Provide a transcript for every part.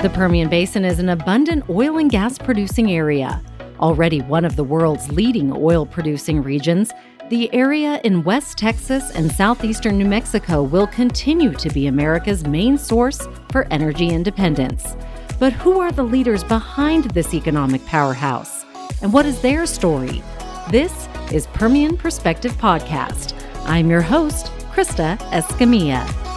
The Permian Basin is an abundant oil and gas producing area. Already one of the world's leading oil producing regions, the area in West Texas and southeastern New Mexico will continue to be America's main source for energy independence. But who are the leaders behind this economic powerhouse? And what is their story? This is Permian Perspective Podcast. I'm your host, Krista Escamilla.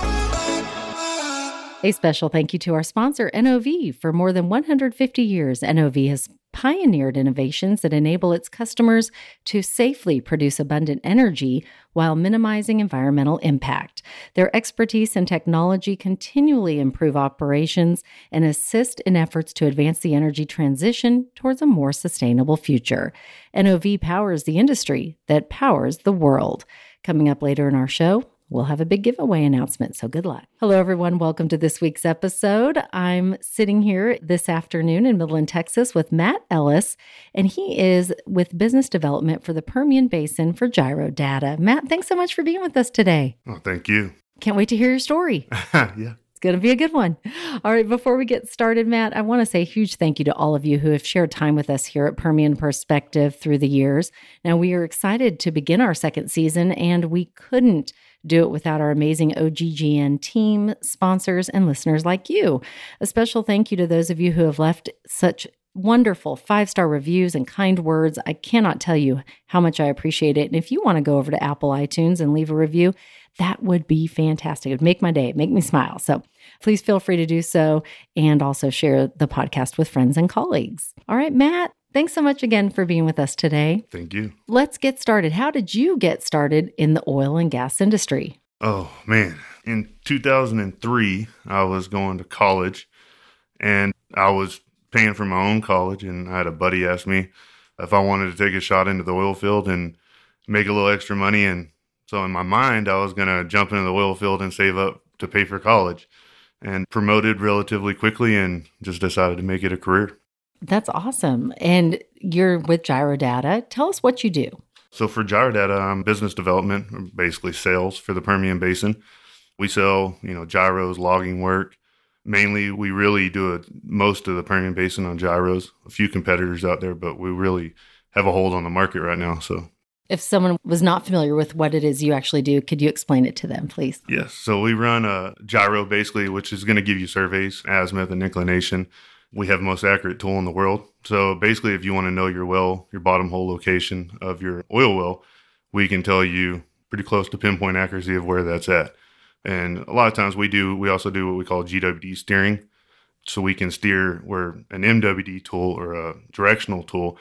A special thank you to our sponsor, NOV. For more than 150 years, NOV has pioneered innovations that enable its customers to safely produce abundant energy while minimizing environmental impact. Their expertise and technology continually improve operations and assist in efforts to advance the energy transition towards a more sustainable future. NOV powers the industry that powers the world. Coming up later in our show, we'll have a big giveaway announcement. So good luck. Hello, everyone. Welcome to this week's episode. I'm sitting here this afternoon in Midland, Texas with Matt Ellis, and he is with business development for the Permian Basin for Gyrodata. Matt, thanks so much for being with us today. Oh, thank you. Can't wait to hear your story. yeah It's going to be a good one. All right, before we get started, Matt, I want to say a huge thank you to all of you who have shared time with us here at Permian Perspective through the years. Now, we are excited to begin our second season, and we couldn't do it without our amazing OGGN team, sponsors, and listeners like you. A special thank you to those of you who have left such wonderful five star reviews and kind words. I cannot tell you how much I appreciate it. And if you want to go over to Apple iTunes and leave a review, that would be fantastic. It would make my day, make me smile. So please feel free to do so and also share the podcast with friends and colleagues. All right, Matt, Thanks so much again for being with us today. Thank you. Let's get started. How did you get started in the oil and gas industry? Oh, man. In 2003, I was going to college and I was paying for my own college. And I had a buddy ask me if I wanted to take a shot into the oil field and make a little extra money. And so in my mind, I was going to jump into the oil field and save up to pay for college and promoted relatively quickly and just decided to make it a career. That's awesome. And you're with Gyrodata. Tell us what you do. So for Gyrodata, I'm business development, basically sales for the Permian Basin. We sell, you know, gyros, logging work. Mainly, we really do it most of the Permian Basin on gyros. A few competitors out there, but we really have a hold on the market right now. So if someone was not familiar with what it is you actually do, could you explain it to them, please? Yes. So we run a gyro basically, which is going to give you surveys, azimuth, and inclination we have most accurate tool in the world. So basically, if you want to know your well, your bottom hole location of your oil well, we can tell you pretty close to pinpoint accuracy of where that's at. And a lot of times we do, we also do what we call GWD steering. So we can steer where an MWD tool or a directional tool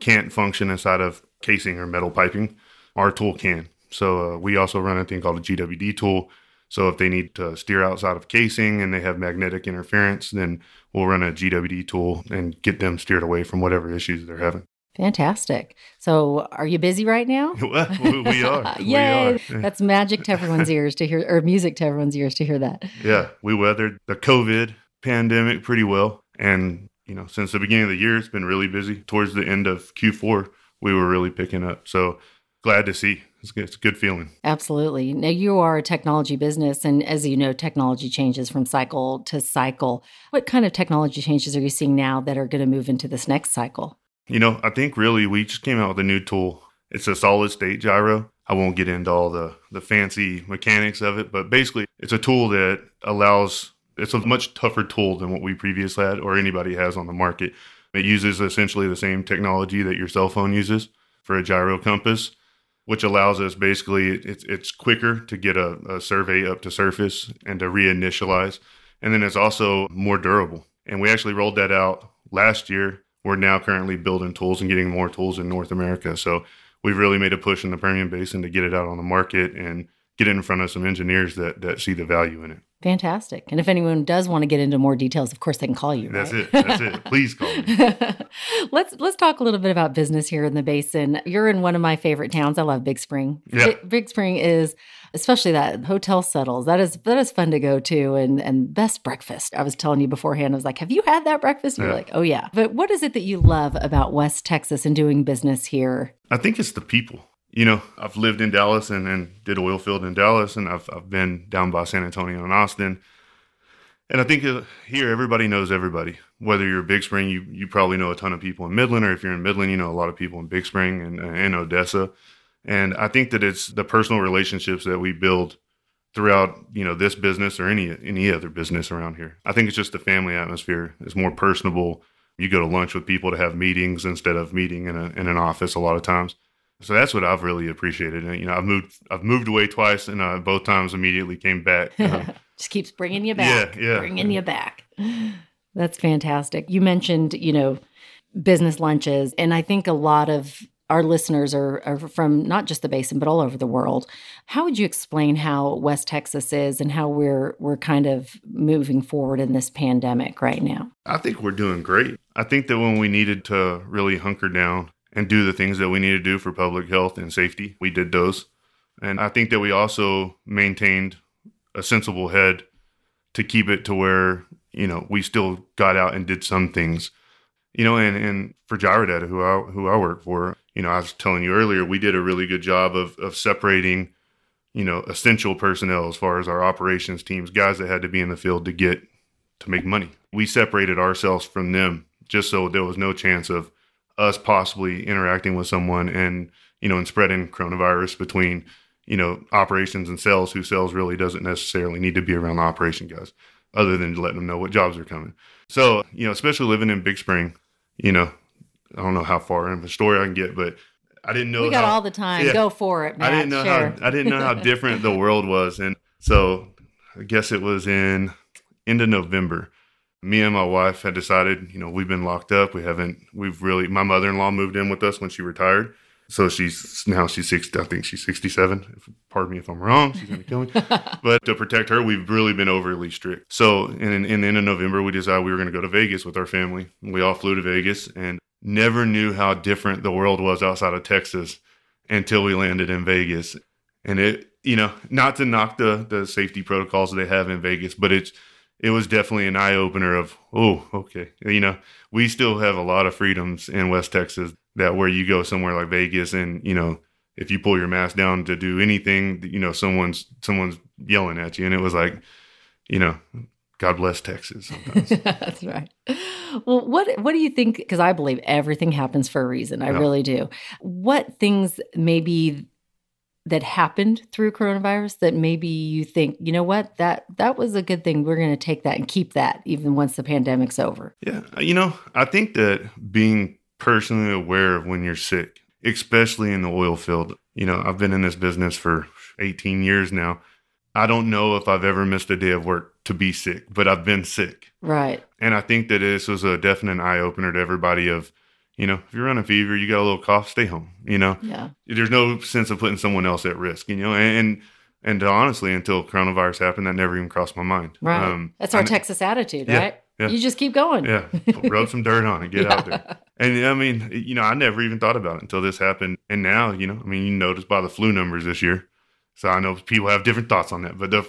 can't function inside of casing or metal piping. Our tool can. So uh, we also run a thing called a GWD tool, so if they need to steer outside of casing and they have magnetic interference, then we'll run a GWD tool and get them steered away from whatever issues they're having. Fantastic. So, are you busy right now? we are. Yay! We are. That's magic to everyone's ears to hear, or music to everyone's ears to hear that. Yeah, we weathered the COVID pandemic pretty well, and you know, since the beginning of the year, it's been really busy. Towards the end of Q4, we were really picking up. So, glad to see it's, it's a good feeling. Absolutely. Now, you are a technology business, and as you know, technology changes from cycle to cycle. What kind of technology changes are you seeing now that are going to move into this next cycle? You know, I think really we just came out with a new tool. It's a solid state gyro. I won't get into all the, the fancy mechanics of it, but basically, it's a tool that allows, it's a much tougher tool than what we previously had or anybody has on the market. It uses essentially the same technology that your cell phone uses for a gyro compass which allows us basically it's it's quicker to get a, a survey up to surface and to reinitialize, and then it's also more durable. And we actually rolled that out last year. We're now currently building tools and getting more tools in North America. So we've really made a push in the Permian Basin to get it out on the market and get it in front of some engineers that that see the value in it. Fantastic. And if anyone does want to get into more details, of course they can call you. That's right? it. That's it. Please call me. let's let's talk a little bit about business here in the basin. You're in one of my favorite towns. I love Big Spring. Yeah. Big, Big Spring is especially that hotel Settles. That is that is fun to go to and and best breakfast. I was telling you beforehand. I was like, "Have you had that breakfast?" You're yeah. like, "Oh yeah." But what is it that you love about West Texas and doing business here? I think it's the people you know, I've lived in Dallas and, did oil field in Dallas, and I've, I've been down by San Antonio and Austin. And I think uh, here everybody knows everybody. Whether you're Big Spring, you you probably know a ton of people in Midland, or if you're in Midland, you know a lot of people in Big Spring and and Odessa. And I think that it's the personal relationships that we build throughout you know this business or any any other business around here. I think it's just the family atmosphere. It's more personable. You go to lunch with people to have meetings instead of meeting in a in an office a lot of times. So that's what I've really appreciated. And, you know, I've moved I've moved away twice, and uh, both times immediately came back. Uh, Just keeps bringing you back. Yeah, yeah. Bringing you back. That's fantastic. You mentioned, you know, business lunches, and I think a lot of our listeners are, are from not just the basin but all over the world. How would you explain how West Texas is and how we're we're kind of moving forward in this pandemic right now? I think we're doing great. I think that when we needed to really hunker down and do the things that we need to do for public health and safety, we did those. And I think that we also maintained a sensible head to keep it to where, you know, we still got out and did some things. You know, and, and for Gyrodata, who I who I work for, you know, I was telling you earlier, we did a really good job of of separating, you know, essential personnel as far as our operations teams, guys that had to be in the field to get to make money. We separated ourselves from them just so there was no chance of us possibly interacting with someone and you know and spreading coronavirus between you know operations and sales who sales really doesn't necessarily need to be around the operation guys other than letting them know what jobs are coming so you know especially living in big spring you know i don't know how far in the story i can get but i didn't know We got how, all the time. Yeah. Go for it, Matt. I didn't know Share. how I didn't know how different the world was, and so I guess it was in end of November. Me and my wife had decided, you know, we've been locked up. We haven't. We've really. My mother in law moved in with us when she retired, so she's now she's sixty. I think she's sixty seven. Pardon me if I'm wrong. She's gonna kill me. but to protect her, we've really been overly strict. So in, in the end of November, we decided we were going to go to Vegas with our family. We all flew to Vegas and never knew how different the world was outside of Texas until we landed in Vegas. And it, you know, not to knock the the safety protocols they have in Vegas, but it's it was definitely an eye opener of oh, okay, you know, we still have a lot of freedoms in West Texas that where you go somewhere like Vegas and you know if you pull your mask down to do anything, you know, someone's someone's yelling at you, and it was like, you know, God bless Texas. Sometimes. That's right. Well, what what do you think? Because I believe everything happens for a reason. I Yeah. really do. What things maybe that happened through coronavirus that maybe you think, you know what, that that was a good thing. We're going to take that and keep that even once the pandemic's over. Yeah, you know, I think that being personally aware of when you're sick, especially in the oil field, you know, I've been in this business for 18 years now. I don't know if I've ever missed a day of work to be sick, but I've been sick. Right. And I think that this was a definite eye opener to everybody of, you know, if you're running fever, you got a little cough, stay home, you know Yeah. there's no sense of putting someone else at risk, you know. And and honestly, until coronavirus happened, that never even crossed my mind. Right. Um, That's our I- Texas attitude, Yeah, right? yeah. You just keep going. Yeah, rub some dirt on it, get out there. And I mean, you know, I never even thought about it until this happened. And now, you know, I mean, you notice by the flu numbers this year. So I know people have different thoughts on that, but the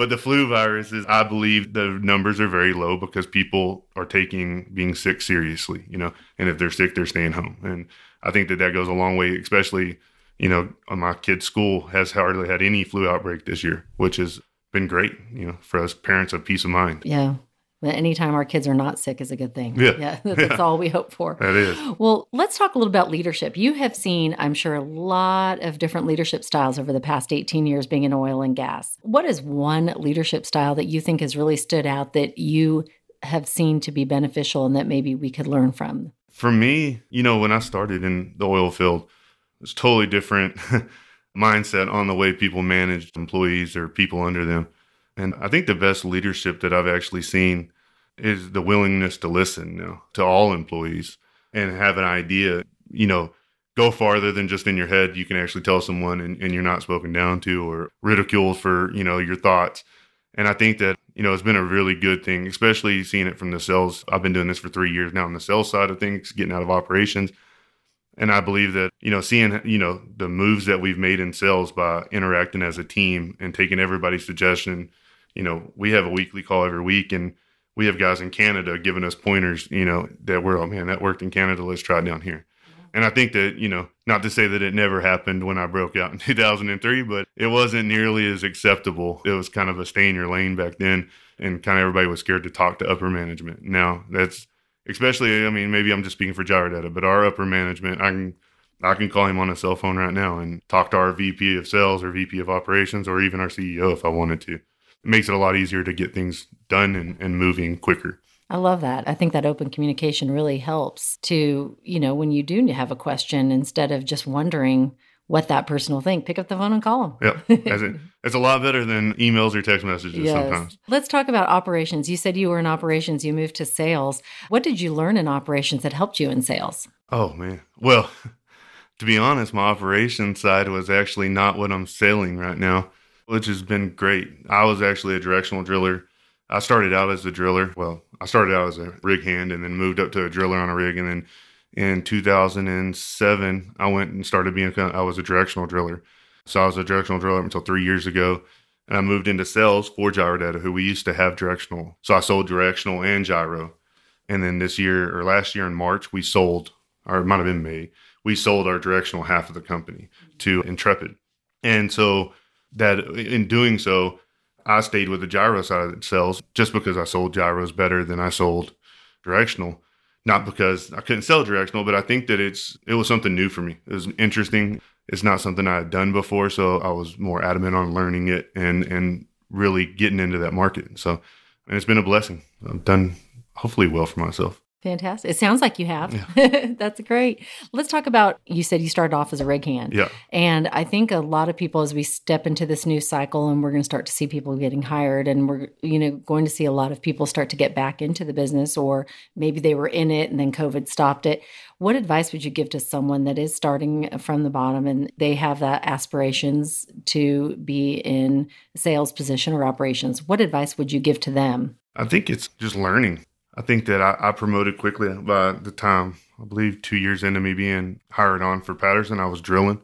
but the flu virus is, I believe, the numbers are very low because people are taking being sick seriously, you know. And if they're sick, they're staying home. And I think that that goes a long way, especially, you know, uh, my kid's school has hardly had any flu outbreak this year, which has been great, you know, for us parents of peace of mind. Yeah. But anytime our kids are not sick is a good thing. Yeah. Yeah. That's Yeah. all we hope for. That is. Well, let's talk a little about leadership. You have seen, I'm sure, a lot of different leadership styles over the past 18 years being in oil and gas. What is one leadership style that you think has really stood out that you have seen to be beneficial and that maybe we could learn from? for me, you know, when I started in the oil field, it's totally different mindset on the way people managed employees or people under them. And I think the best leadership that I've actually seen is the willingness to listen you know, to all employees and have an idea, you know, go farther than just in your head. You can actually tell someone and, and you're not spoken down to or ridiculed for, you know, your thoughts. And I think that, you know, it's been a really good thing, especially seeing it from the sales. I've been doing this for three years now on the sales side of things, getting out of operations. And I believe that, you know, seeing, you know, the moves that we've made in sales by interacting as a team and taking everybody's suggestion, you know, we have a weekly call every week and we have guys in Canada giving us pointers, you know, that we're, oh man, that worked in Canada. Let's try it down here. And I think that, you know, not to say that it never happened when I broke out in 2003, but it wasn't nearly as acceptable. It was kind of a stay in your lane back then. And kind of everybody was scared to talk to upper management. Now that's especially, I mean, maybe I'm just speaking for Gyrodata, but our upper management, I can I can call him on a cell phone right now and talk to our VP of sales or VP of operations or even our CEO if I wanted to. It makes it a lot easier to get things done and, and moving quicker. I love that. I think that open communication really helps to, you know, when you do have a question, instead of just wondering what that person will think, pick up the phone and call them. Yeah. it, it's a lot better than emails or text messages yes. sometimes. Let's talk about operations. You said you were in operations, you moved to sales. What did you learn in operations that helped you in sales? Oh, man. Well, to be honest, my operations side was actually not what I'm selling right now, which has been great. I was actually a directional driller. I started out as a driller. Well, I started out as a rig hand and then moved up to a driller on a rig. And then in 2007, I went and started being, I was a directional driller. So I was a directional driller until three years ago. And I moved into sales for Gyrodata, who we used to have directional. So I sold directional and gyro. And then this year or last year in March, we sold, or it might have been May, we sold our directional half of the company mm-hmm. to Intrepid. And so that in doing so, I stayed with the gyro side of sales just because I sold gyros better than I sold directional. Not because I couldn't sell directional, but I think that it's it was something new for me. It was interesting. It's not something I had done before, so I was more adamant on learning it and and really getting into that market. So and it's been a blessing. I've done hopefully well for myself. Fantastic. It sounds like you have. Yeah. That's great. Let's talk about you said you started off as a rig hand. Yeah. And I think a lot of people as we step into this new cycle and we're going to start to see people getting hired and we're you know going to see a lot of people start to get back into the business or maybe they were in it and then COVID stopped it. What advice would you give to someone that is starting from the bottom and they have that aspirations to be in sales position or operations? What advice would you give to them? I think it's just learning I think that I, I, promoted quickly by the time I believe two years into me being hired on for Patterson. I was drilling.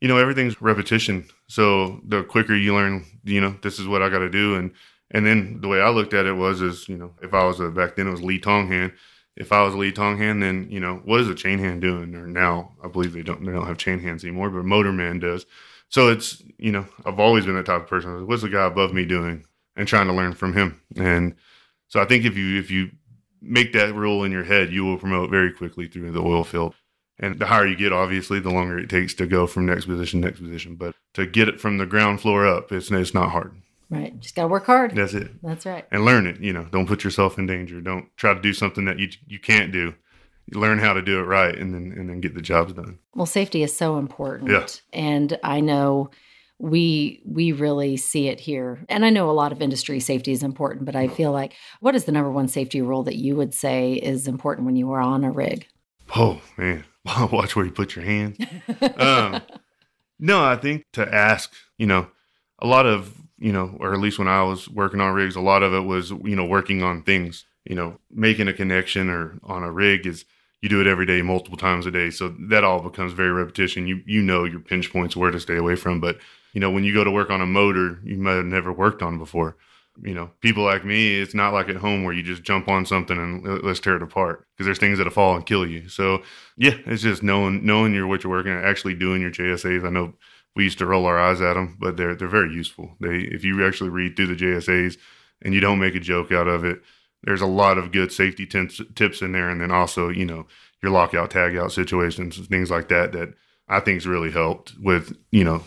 You know, everything's repetition. So the quicker you learn, you know, this is what I got to do, and and then the way I looked at it was, is you know, if I was a back then it was lead tong hand. If I was lead tong hand, then you know, what is a chain hand doing? Or now I believe they don't they don't have chain hands anymore, but motorman does. So it's you know, I've always been that type of person. What's the guy above me doing? And trying to learn from him and so I think if you if you make that rule in your head, you will promote very quickly through the oil field. And the higher you get, obviously, the longer it takes to go from next position next position. But to get it from the ground floor up, it's it's not hard. Right. Just gotta work hard. That's it. That's right. And learn it. You know, don't put yourself in danger. Don't try to do something that you you can't do. You learn how to do it right, and then and then get the jobs done. Well, safety is so important. Yeah. And I know we we really see it here. And i know a lot of industry safety is important but i feel like what is the number one safety rule that you would say is important when you are on a rig? Oh man. Watch where you put your hands um, no i think to ask you know a lot of you know or at least when i was working on rigs a lot of it was you know working on things you know making a connection or on a rig is you do it every day multiple times a day. So that all becomes very repetition. You you know your pinch points where to stay away from. But you know, when you go to work on a motor you might have never worked on before. You know, people like me, it's not like at home where you just jump on something and let's tear it apart because there's things that'll fall and kill you. So yeah, it's just knowing knowing your what you're working at, actually doing your JSAs. I know we used to roll our eyes at them, but they're they're very useful. They if you actually read through the JSAs and you don't make a joke out of it, there's a lot of good safety tips tips in there, and then also you know your lockout tagout situations things like that that I think's really helped with you know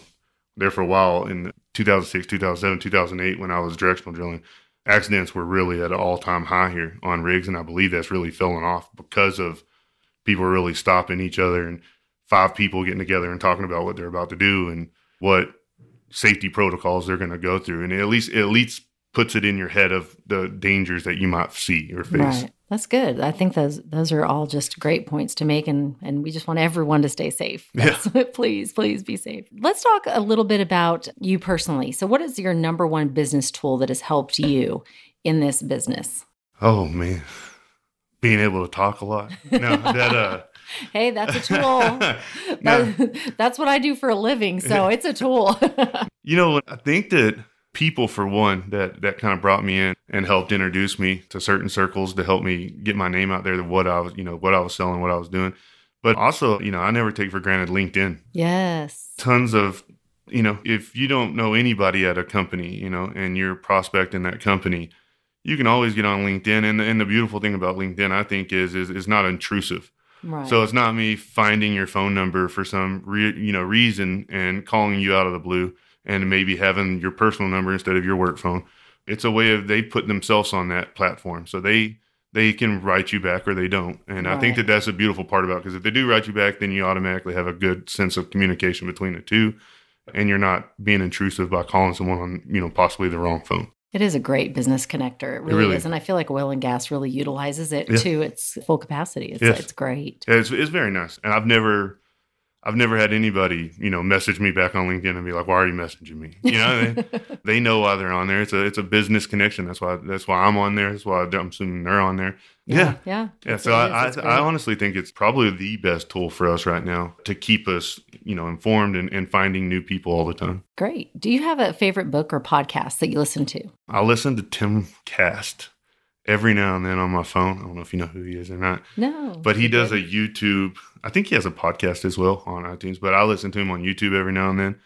there for a while in 2006, 2007, 2008 when I was directional drilling. Accidents were really at an all time high here on rigs, and I believe that's really fallen off because of people really stopping each other and five people getting together and talking about what they're about to do and what safety protocols they're going to go through, and at least at least puts it in your head of the dangers that you might see or face. Right. That's good. I think those those are all just great points to make and and we just want everyone to stay safe. Yeah. please, please be safe. Let's talk a little bit about you personally. So what is your number one business tool that has helped you in this business? Oh man. Being able to talk a lot. No, that uh Hey, that's a tool. that, that's what I do for a living, so it's a tool. you know, I think that people for one that that kind of brought me in and helped introduce me to certain circles to help me get my name out there of what I was you know what I was selling what I was doing But also, you know, I never take for granted LinkedIn. Yes. Tons of, you know, if you don't know anybody at a company, you know, and you're prospecting that company, you can always get on LinkedIn. And, and the beautiful thing about LinkedIn, I think, is is, is not intrusive. Right. So it's not me finding your phone number for some re, you know reason and calling you out of the blue and maybe having your personal number instead of your work phone. It's a way of they put themselves on that platform, so they they can write you back or they don't. And I think that that's a beautiful part about because if they do write you back, then you automatically have a good sense of communication between the two, and you're not being intrusive by calling someone on you know possibly the wrong phone. It is a great business connector. It really, really is. And I feel like oil and gas really utilizes it Yeah. to its full capacity. It's, Yes. it's great. Yeah, it's, it's very nice. And I've never, I've never had anybody, you know, message me back on LinkedIn and be like, "Why are you messaging me?" You know, they, they know why they're on there. It's a, it's a business connection. That's why, that's why I'm on there. That's why I'm assuming they're on there. Yeah, Yeah. yeah. It's- So I. I, I honestly think it's probably the best tool for us right now to keep us, you know, informed and, and finding new people all the time. Great. Do you have a favorite book or podcast that you listen to? I listen to Tim Cast every now and then on my phone. I don't know if you know who he is or not. No. But he does a YouTube. I think he has a podcast as well on iTunes. But I listen to him on YouTube every now and then.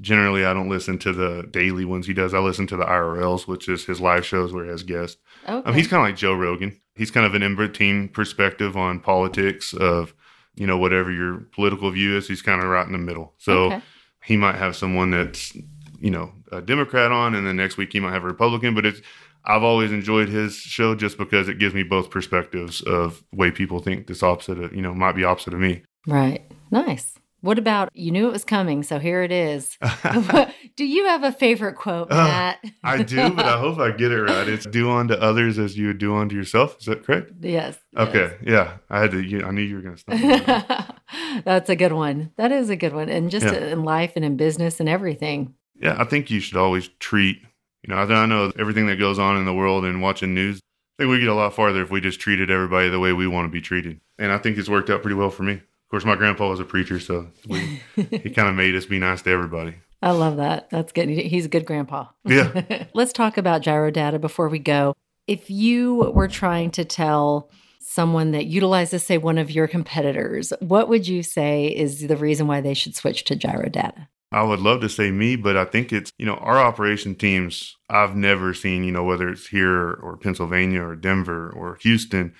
Generally, I don't listen to the daily ones he does. I listen to the IRLs, which is his live shows where he has guests. Okay. Um, he's kind of like Joe Rogan. He's kind of an in-between perspective on politics of, you know, whatever your political view is. He's kind of right in the middle. So Okay. he might have someone that's, you know, a Democrat on, and then next week he might have a Republican. But it's I've always enjoyed his show just because it gives me both perspectives of way people think this opposite of, you know, might be opposite of me. Right. Nice. What about you knew it was coming, so here it is. do you have a favorite quote, Uh, Matt? I do, but I hope I get it right. It's do unto others as you would do unto yourself. Is that correct? yes. Okay. Yeah. I had to, you- I knew you were going to stop. That's a good one. That is a good one. And just Yeah. in life and in business and everything. Yeah, I think you should always treat, you know, I, know everything that goes on in the world and watching news. I think we get a lot farther if we just treated everybody the way we want to be treated. And I think it's worked out pretty well for me. Of course, my grandpa was a preacher, so we, he kind of made us be nice to everybody. I love that. That's good. He's a good grandpa. Yeah. Let's talk about Gyrodata before we go. If you were trying to tell someone that utilizes, say, one of your competitors, what would you say is the reason why they should switch to Gyrodata? I would love to say me, but I think it's, you know, our operation teams, I've never seen, you know, whether it's here or Pennsylvania or Denver or Houston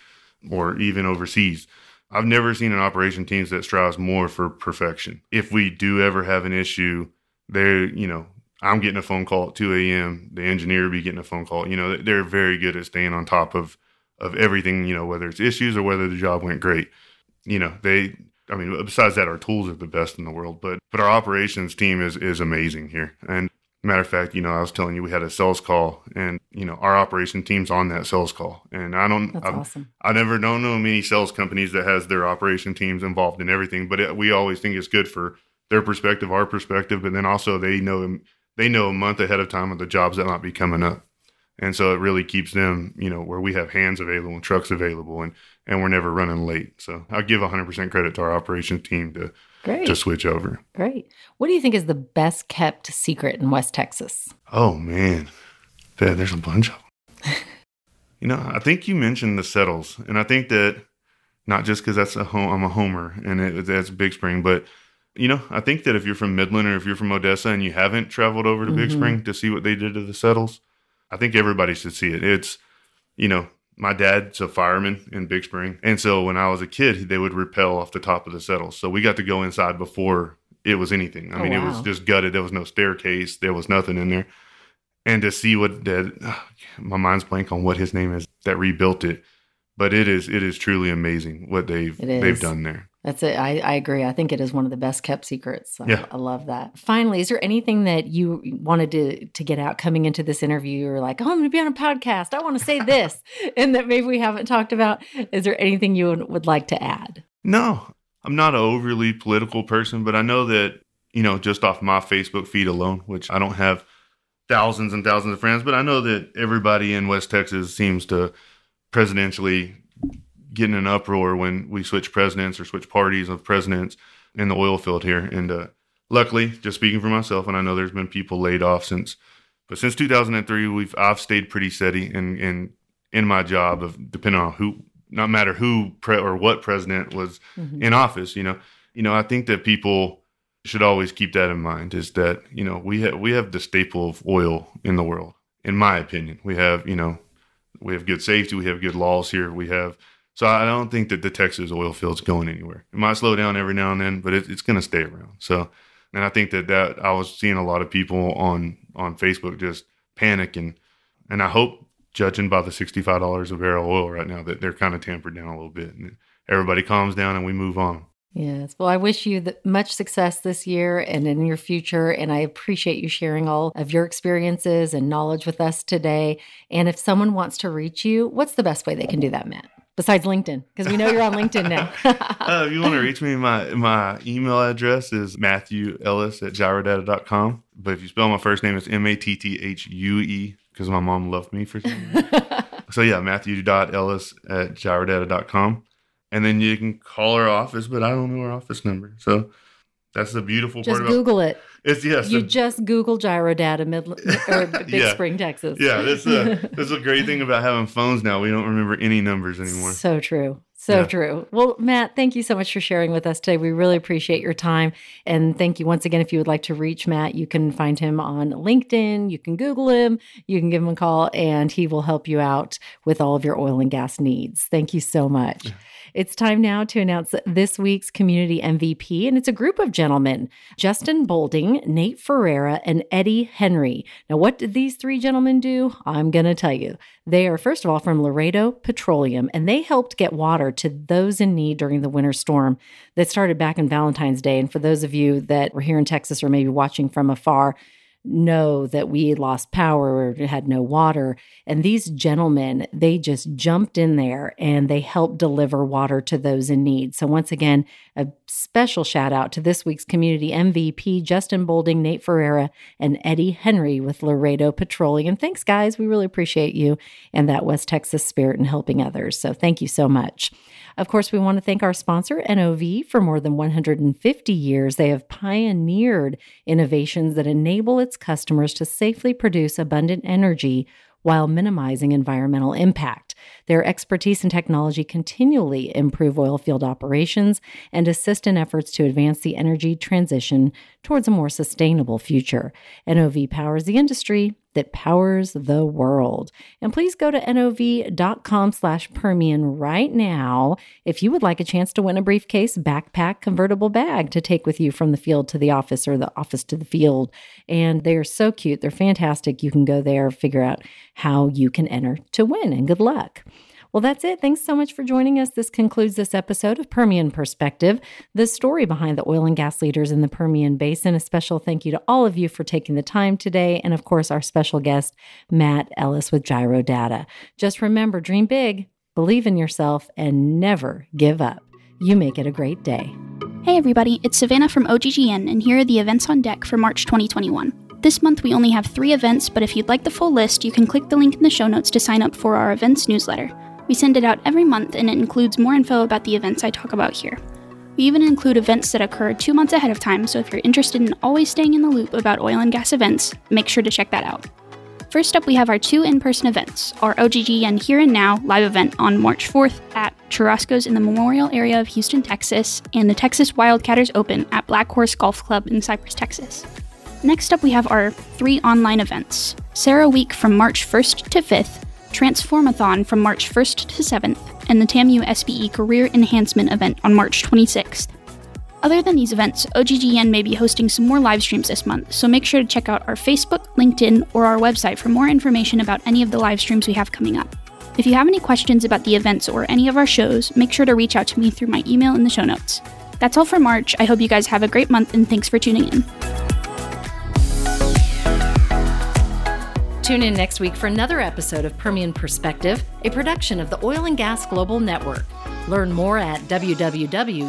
or even overseas. I've never seen an operation teams that strives more for perfection. If we do ever have an issue, they're, you know, I'm getting a phone call at 2 a.m. The engineer will be getting a phone call. You know, they're very good at staying on top of of everything. You know, whether it's issues or whether the job went great. You know, they. I mean, besides that, our tools are the best in the world. But but our operations team is is amazing here. And matter of fact, you know, I was telling you we had a sales call, and you know, our operation team's on that sales call. And I don't. That's I've, awesome. I never don't know many sales companies that has their operation teams involved in everything, but it, we always think it's good for their perspective, our perspective, but then also they know they know a month ahead of time of the jobs that might be coming up, and so it really keeps them, you know, where we have hands available and trucks available, and and we're never running late. So I give 100% credit to our operations team to Great. to switch over. Great. What do you think is the best kept secret in West Texas? Oh man, yeah, there's a bunch of them. you know, I think you mentioned the Settles, and I think that not just because that's a home, I'm a homer, and it, that's Big Spring, but you know, I think that if you're from Midland or if you're from Odessa and you haven't traveled over to Big Mhm. Spring to see what they did to the Settles, I think everybody should see it. It's, you know, my dad's a fireman in Big Spring, and so when I was a kid, they would rappel off the top of the Settles, so we got to go inside before it was anything. I Oh, mean, it was just gutted. There was no staircase. There was nothing in there. And to see what that my mind's blank on what his name is that rebuilt it. But it is it is truly amazing what they've they've done there That's it. I, I agree. I think it is one of the best kept secrets. I, Yeah. I love that. Finally, is there anything that you wanted to to get out coming into this interview? You're like, oh, I'm going to be on a podcast. I want to say this, and that maybe we haven't talked about. Is there anything you would, would like to add? no i'm not an overly political person but i know that you know just off my facebook feed alone which i don't have thousands and thousands of friends but i know that everybody in west texas seems to presidentially get in an uproar when we switch presidents or switch parties of presidents in the oil field here and uh, luckily just speaking for myself and i know there's been people laid off since but since 2003 we've i've stayed pretty steady in in in my job of depending on who not matter who pre- or what president was mm-hmm. in office. You know, you know, I think that people should always keep that in mind. Is that you know we have we have the staple of oil in the world. In my opinion, we have you know we have good safety, we have good laws here, we have. So I don't think that the Texas oil field's going anywhere. It might slow down every now and then, but it, it's going to stay around. So, and I think that that I was seeing a lot of people on on Facebook just panic and I hope judging by the $65 a barrel oil right now that they're kind of tampered down a little bit and everybody calms down and we move on. Yes. Well, I wish you the, much success this year and in your future. And I appreciate you sharing all of your experiences and knowledge with us today. And if someone wants to reach you, what's the best way they can do that, Matt? Besides LinkedIn, because we know you're on LinkedIn now. uh, if you want to reach me, my my email address is Matthew Ellis at gyrodata.com. But if you spell my first name, it's M A T T H U E because my mom loved me for some so yeah, Matthew.ellis at gyrodata.com. And then you can call our office, but I don't know our office number. So that's the beautiful just part. Just Google it. It's yes. You just Google Gyrodata Midland or Big yeah. Spring, Texas. Yeah, this uh, is a great thing about having phones now. We don't remember any numbers anymore. So true. So yeah. true. Well, Matt, thank you so much for sharing with us today. We really appreciate your time. And thank you once again. If you would like to reach Matt, you can find him on LinkedIn. You can Google him. You can give him a call, and he will help you out with all of your oil and gas needs. Thank you so much. It's time now to announce this week's community MVP, and it's a group of gentlemen Justin Bolding, Nate Ferreira, and Eddie Henry. Now, what did these three gentlemen do? I'm going to tell you. They are, first of all, from Laredo Petroleum, and they helped get water to those in need during the winter storm that started back in Valentine's Day. And for those of you that were here in Texas or maybe watching from afar, know that we lost power or had no water. And these gentlemen, they just jumped in there and they helped deliver water to those in need. So, once again, a special shout out to this week's community MVP, Justin Bolding, Nate Ferreira, and Eddie Henry with Laredo Petroleum. Thanks, guys. We really appreciate you and that West Texas spirit in helping others. So, thank you so much. Of course, we want to thank our sponsor, NOV. For more than 150 years, they have pioneered innovations that enable its customers to safely produce abundant energy while minimizing environmental impact. Their expertise and technology continually improve oil field operations and assist in efforts to advance the energy transition towards a more sustainable future. NOV powers the industry that powers the world. And please go to nov.com slash Permian right now if you would like a chance to win a briefcase, backpack, convertible bag to take with you from the field to the office or the office to the field. And they are so cute. They're fantastic. You can go there, figure out how you can enter to win, and good luck. Well, that's it. Thanks so much for joining us. This concludes this episode of Permian Perspective, the story behind the oil and gas leaders in the Permian Basin. A special thank you to all of you for taking the time today. And of course, our special guest, Matt Ellis with Gyrodata. Just remember dream big, believe in yourself, and never give up. You make it a great day. Hey, everybody, it's Savannah from OGGN, and here are the events on deck for March 2021. This month we only have three events, but if you'd like the full list, you can click the link in the show notes to sign up for our events newsletter. We send it out every month and it includes more info about the events I talk about here. We even include events that occur two months ahead of time, so if you're interested in always staying in the loop about oil and gas events, make sure to check that out. First up, we have our two in person events our OGGN Here and Now live event on March 4th at Churrasco's in the Memorial area of Houston, Texas, and the Texas Wildcatters Open at Black Horse Golf Club in Cypress, Texas. Next up, we have our three online events CERAWeek from March 1st to 5th, Transformathon from March 1st to 7th, and the TAMU SPE Career Enhancement event on March 26th. Other than these events, OGGN may be hosting some more live streams this month, so make sure to check out our Facebook, LinkedIn, or our website for more information about any of the live streams we have coming up. If you have any questions about the events or any of our shows, make sure to reach out to me through my email in the show notes. That's all for March. I hope you guys have a great month and thanks for tuning in. Tune in next week for another episode of Permian Perspective, a production of the Oil and Gas Global Network. Learn more at www.oggn.com.